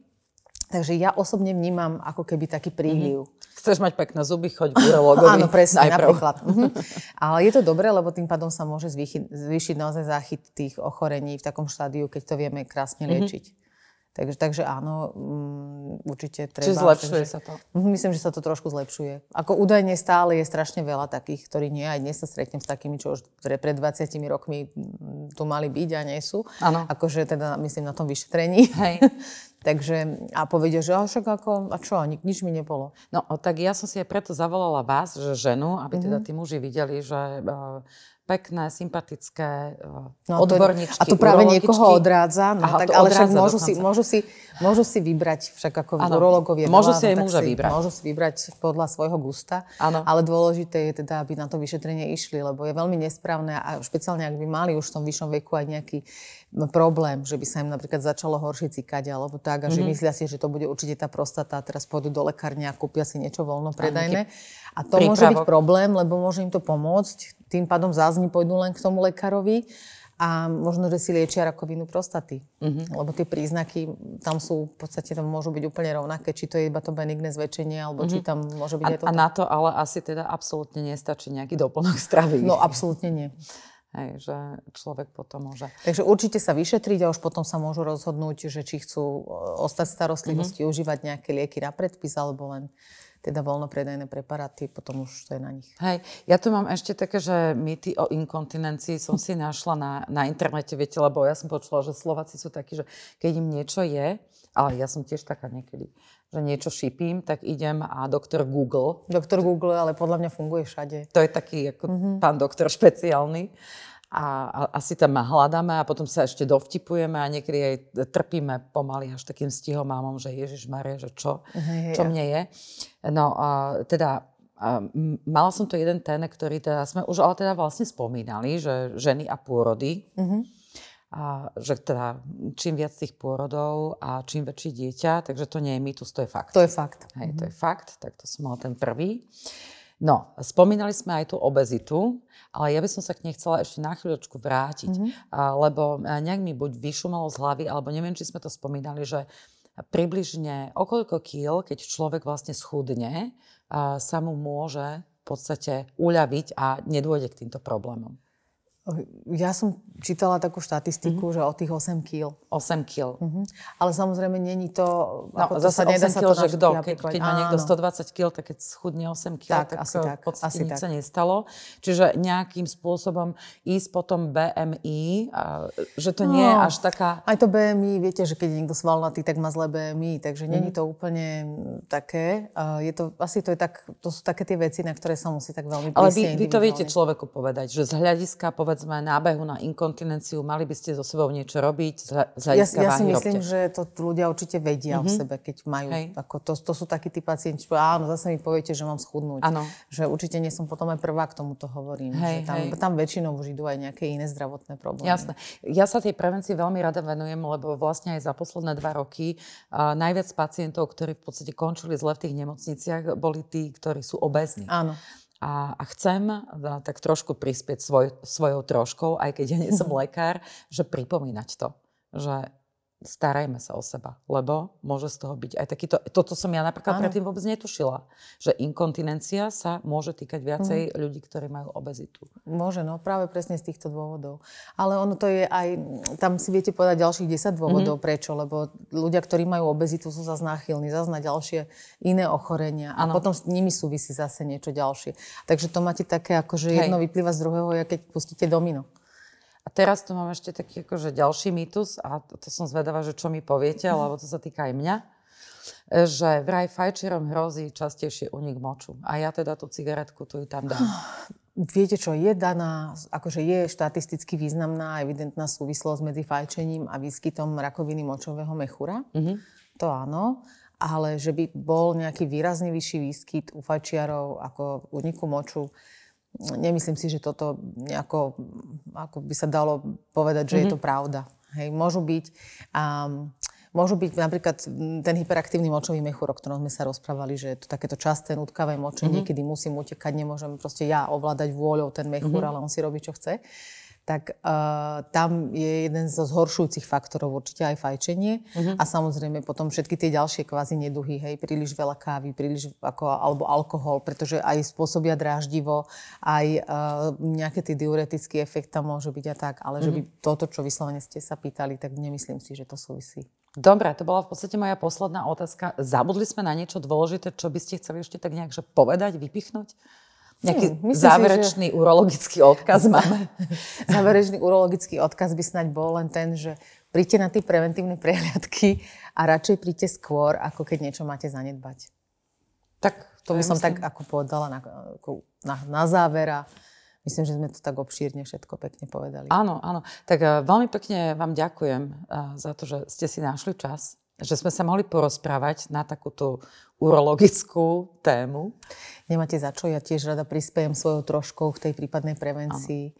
Takže ja osobne vnímam ako keby taký príliv. Mm-hmm. Chceš mať pekné zuby, choď k urologovi. Áno, presne, najprv. napríklad. Mhm. Ale je to dobré, lebo tým pádom sa môže zvýšiť, zvýšiť naozaj záchyt tých ochorení v takom štádiu, keď to vieme krásne mhm. liečiť. Mm-hmm. Takže, takže áno, um, určite treba. Čiže zlepšuje takže, sa to? Mhm, myslím, že sa to trošku zlepšuje. Ako údajne stále je strašne veľa takých, ktorí nie. Aj dnes sa stretnem s takými, čo už pred 20 rokmi tu mali byť a nie sú. Áno. Akože teda myslím na tom vyšetrení. Hej. Takže a povedia, že však ako, a čo, ani, nič mi nebolo. No tak ja som si aj preto zavolala vás, že ženu, aby mm-hmm. teda tí muži videli, že uh, pekné, sympatické uh, no, odborníčky, A tu práve niekoho odrádza, no, Aha, tak, ale však môžu si, môžu, si, môžu si vybrať, však ako ano, urologovia. Môžu si aj muža vybrať. Môžu si vybrať podľa svojho gusta, ano. ale dôležité je teda, aby na to vyšetrenie išli, lebo je veľmi nesprávne a špeciálne, ak by mali už v tom vyššom veku aj nejaký problém, že by sa im napríklad začalo horšie cikať alebo tak a že mm-hmm. myslia si, že to bude určite tá prostata a teraz pôjdu do lekárne a kúpia si niečo voľno predajné. A to prípravok. môže byť problém, lebo môže im to pomôcť tým pádom zázni pôjdu len k tomu lekárovi a možno, že si liečia rakovinu prostaty. Mm-hmm. Lebo tie príznaky tam sú, v podstate tam môžu byť úplne rovnaké, či to je iba to benigné zväčšenie, alebo mm-hmm. či mhm. tam môže byť a, aj toto. A na to ale asi teda absolútne nestačí nejaký doplnok stravy. No absolútne nie. Hej, že človek potom môže... Takže určite sa vyšetriť a už potom sa môžu rozhodnúť, že či chcú ostať v starostlivosti, mm-hmm. užívať nejaké lieky na predpis alebo len teda voľnopredajné preparáty, potom už to je na nich. Hej, ja tu mám ešte také, že mýty o inkontinencii som si našla na, na internete, viete, lebo ja som počula, že Slováci sú takí, že keď im niečo je, ale ja som tiež taká niekedy, že niečo šipím, tak idem a doktor Google. Doktor Google, ale podľa mňa funguje všade. To je taký ako mm-hmm. pán doktor špeciálny a, a asi tam hľadáme a potom sa ešte dovtipujeme a niekedy aj trpíme pomaly až takým stihom mámom, že Ježiš Maria, že čo, čo mne je. No a teda a mala som to jeden ten, ktorý teda sme už ale teda vlastne spomínali, že ženy a pôrody. Mm-hmm. A že teda čím viac tých pôrodov a čím väčšie dieťa, takže to nie je mýtus, to je fakt. To je fakt. Hej, mm-hmm. to je fakt, tak to som mal ten prvý. No, spomínali sme aj tú obezitu, ale ja by som sa k nej chcela ešte na chvíľočku vrátiť, mm-hmm. lebo nejak mi buď vyšumalo z hlavy, alebo neviem, či sme to spomínali, že približne okoľko kýl, keď človek vlastne schudne, sa mu môže v podstate uľaviť a nedôjde k týmto problémom. Ja som čítala takú štatistiku, mm-hmm. že o tých 8 kg. 8 kg. Mm-hmm. Ale samozrejme, není to... No, zase to sa nedá sa to že kto, keď, keď má niekto 120 kg, tak keď schudne 8 kg, tak, tak asi tak, v podstate asi nič tak. sa nestalo. Čiže nejakým spôsobom ísť potom BMI, a, že to no, nie je až taká... Aj to BMI, viete, že keď je niekto svalnatý, tak má zlé BMI, takže mm-hmm. není to úplne také. Je to, asi to je tak, to sú také tie veci, na ktoré sa musí tak veľmi Ale vy, vy to viete človeku povedať, že z hľadiska, povedať, povedzme, nábehu na inkontinenciu, mali by ste so sebou niečo robiť z hľadiska Ja, ja si myslím, robte. že to ľudia určite vedia mm-hmm. o sebe, keď majú. Ako to, to sú takí tí pacienti, že áno, zase mi poviete, že mám schudnúť. Ano. Že určite nie som potom aj prvá k tomuto hovorím. Hej, že tam, hej. tam väčšinou už idú aj nejaké iné zdravotné problémy. Jasné. Ja sa tej prevencii veľmi rada venujem, lebo vlastne aj za posledné dva roky uh, najviac pacientov, ktorí v podstate končili zle v tých nemocniciach, boli tí, ktorí sú obezní. Áno. A, a chcem a, tak trošku prispieť svoj, svojou troškou, aj keď ja nie som lekár, že pripomínať to. Že starajme sa o seba, lebo môže z toho byť aj takýto... Toto som ja napríklad Áno. predtým vôbec netušila, že inkontinencia sa môže týkať viacej Mhm. ľudí, ktorí majú obezitu. Môže, no práve presne z týchto dôvodov. Ale ono to je aj, tam si viete povedať ďalších 10 dôvodov, mm-hmm. prečo, lebo ľudia, ktorí majú obezitu, sú zase náchylní zase na ďalšie iné ochorenia a Áno. potom s nimi súvisí zase niečo ďalšie. Takže to máte také, ako že Hej. jedno vyplýva z druhého, keď pustíte domino. Teraz tu mám ešte taký akože ďalší mýtus a to, to som zvedavá, že čo mi poviete, lebo to sa týka aj mňa, že vraj fajčerom hrozí častejšie unik moču. A ja teda tú cigaretku tu ju tam dám. Viete čo, je daná, akože je štatisticky významná a evidentná súvislosť medzi fajčením a výskytom rakoviny močového mechúra. Mhm. To áno, ale že by bol nejaký výrazne vyšší výskyt u fajčiarov ako úniku moču, nemyslím si, že toto nejako, ako by sa dalo povedať, že mm-hmm. je to pravda. Hej, môžu byť, um, môžu byť napríklad ten hyperaktívny močový mechúr, o ktorom sme sa rozprávali, že je to takéto časté nutkavé močenie, mm-hmm. kedy musím utekať, nemôžem proste ja ovládať vôľou ten mechúr, mm-hmm. ale on si robí, čo chce tak uh, tam je jeden zo zhoršujúcich faktorov určite aj fajčenie uh-huh. a samozrejme potom všetky tie ďalšie kvázi neduhy, hej, príliš veľa kávy, príliš ako, alebo alkohol, pretože aj spôsobia dráždivo, aj uh, nejaký tý diuretický efekt tam môže byť a tak, ale uh-huh. že by toto, čo vyslovene ste sa pýtali, tak nemyslím si, že to súvisí. Dobre, to bola v podstate moja posledná otázka. Zabudli sme na niečo dôležité, čo by ste chceli ešte tak nejak že povedať, vypichnúť? Nejaký Hmm, myslím si, záverečný urologický odkaz máme? Záverečný urologický odkaz by snaď bol len ten, že príďte na tie preventívne prehliadky a radšej príďte skôr, ako keď niečo máte zanedbať. Tak To by som myslím, tak ako povedala na, ako na, na záver a myslím, že sme to tak obšírne všetko pekne povedali. Áno, áno. Tak uh, veľmi pekne vám ďakujem uh, za to, že ste si našli čas, že sme sa mohli porozprávať na takúto urologickú tému. Nemáte za čo, ja tiež rada prispiejem svojou troškou v tej prípadnej prevencii.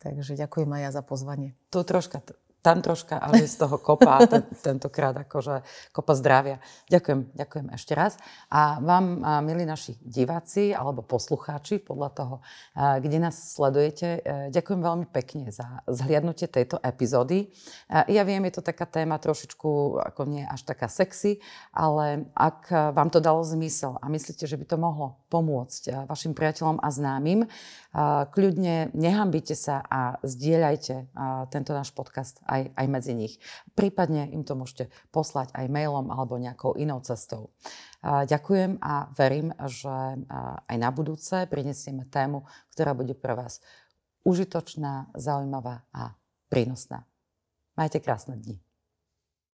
Takže ďakujem aj ja za pozvanie. Tu troška, tam troška, ale z toho kopa, ten, tentokrát akože kopa zdravia. Ďakujem, ďakujem ešte raz. A vám, a, milí naši diváci alebo poslucháči, podľa toho, kde nás sledujete, e, ďakujem veľmi pekne za zhliadnutie tejto epizódy. Ja viem, je to taká téma trošičku, ako nie až taká sexy, ale ak vám to dalo zmysel a myslíte, že by to mohlo pomôcť a, vašim priateľom a známym, kľudne nehambite sa a zdieľajte tento náš podcast aj, aj medzi nich. Prípadne im to môžete poslať aj mailom alebo nejakou inou cestou. Ďakujem a verím, že aj na budúce prinesieme tému, ktorá bude pre vás užitočná, zaujímavá a prínosná. Majte krásne dni.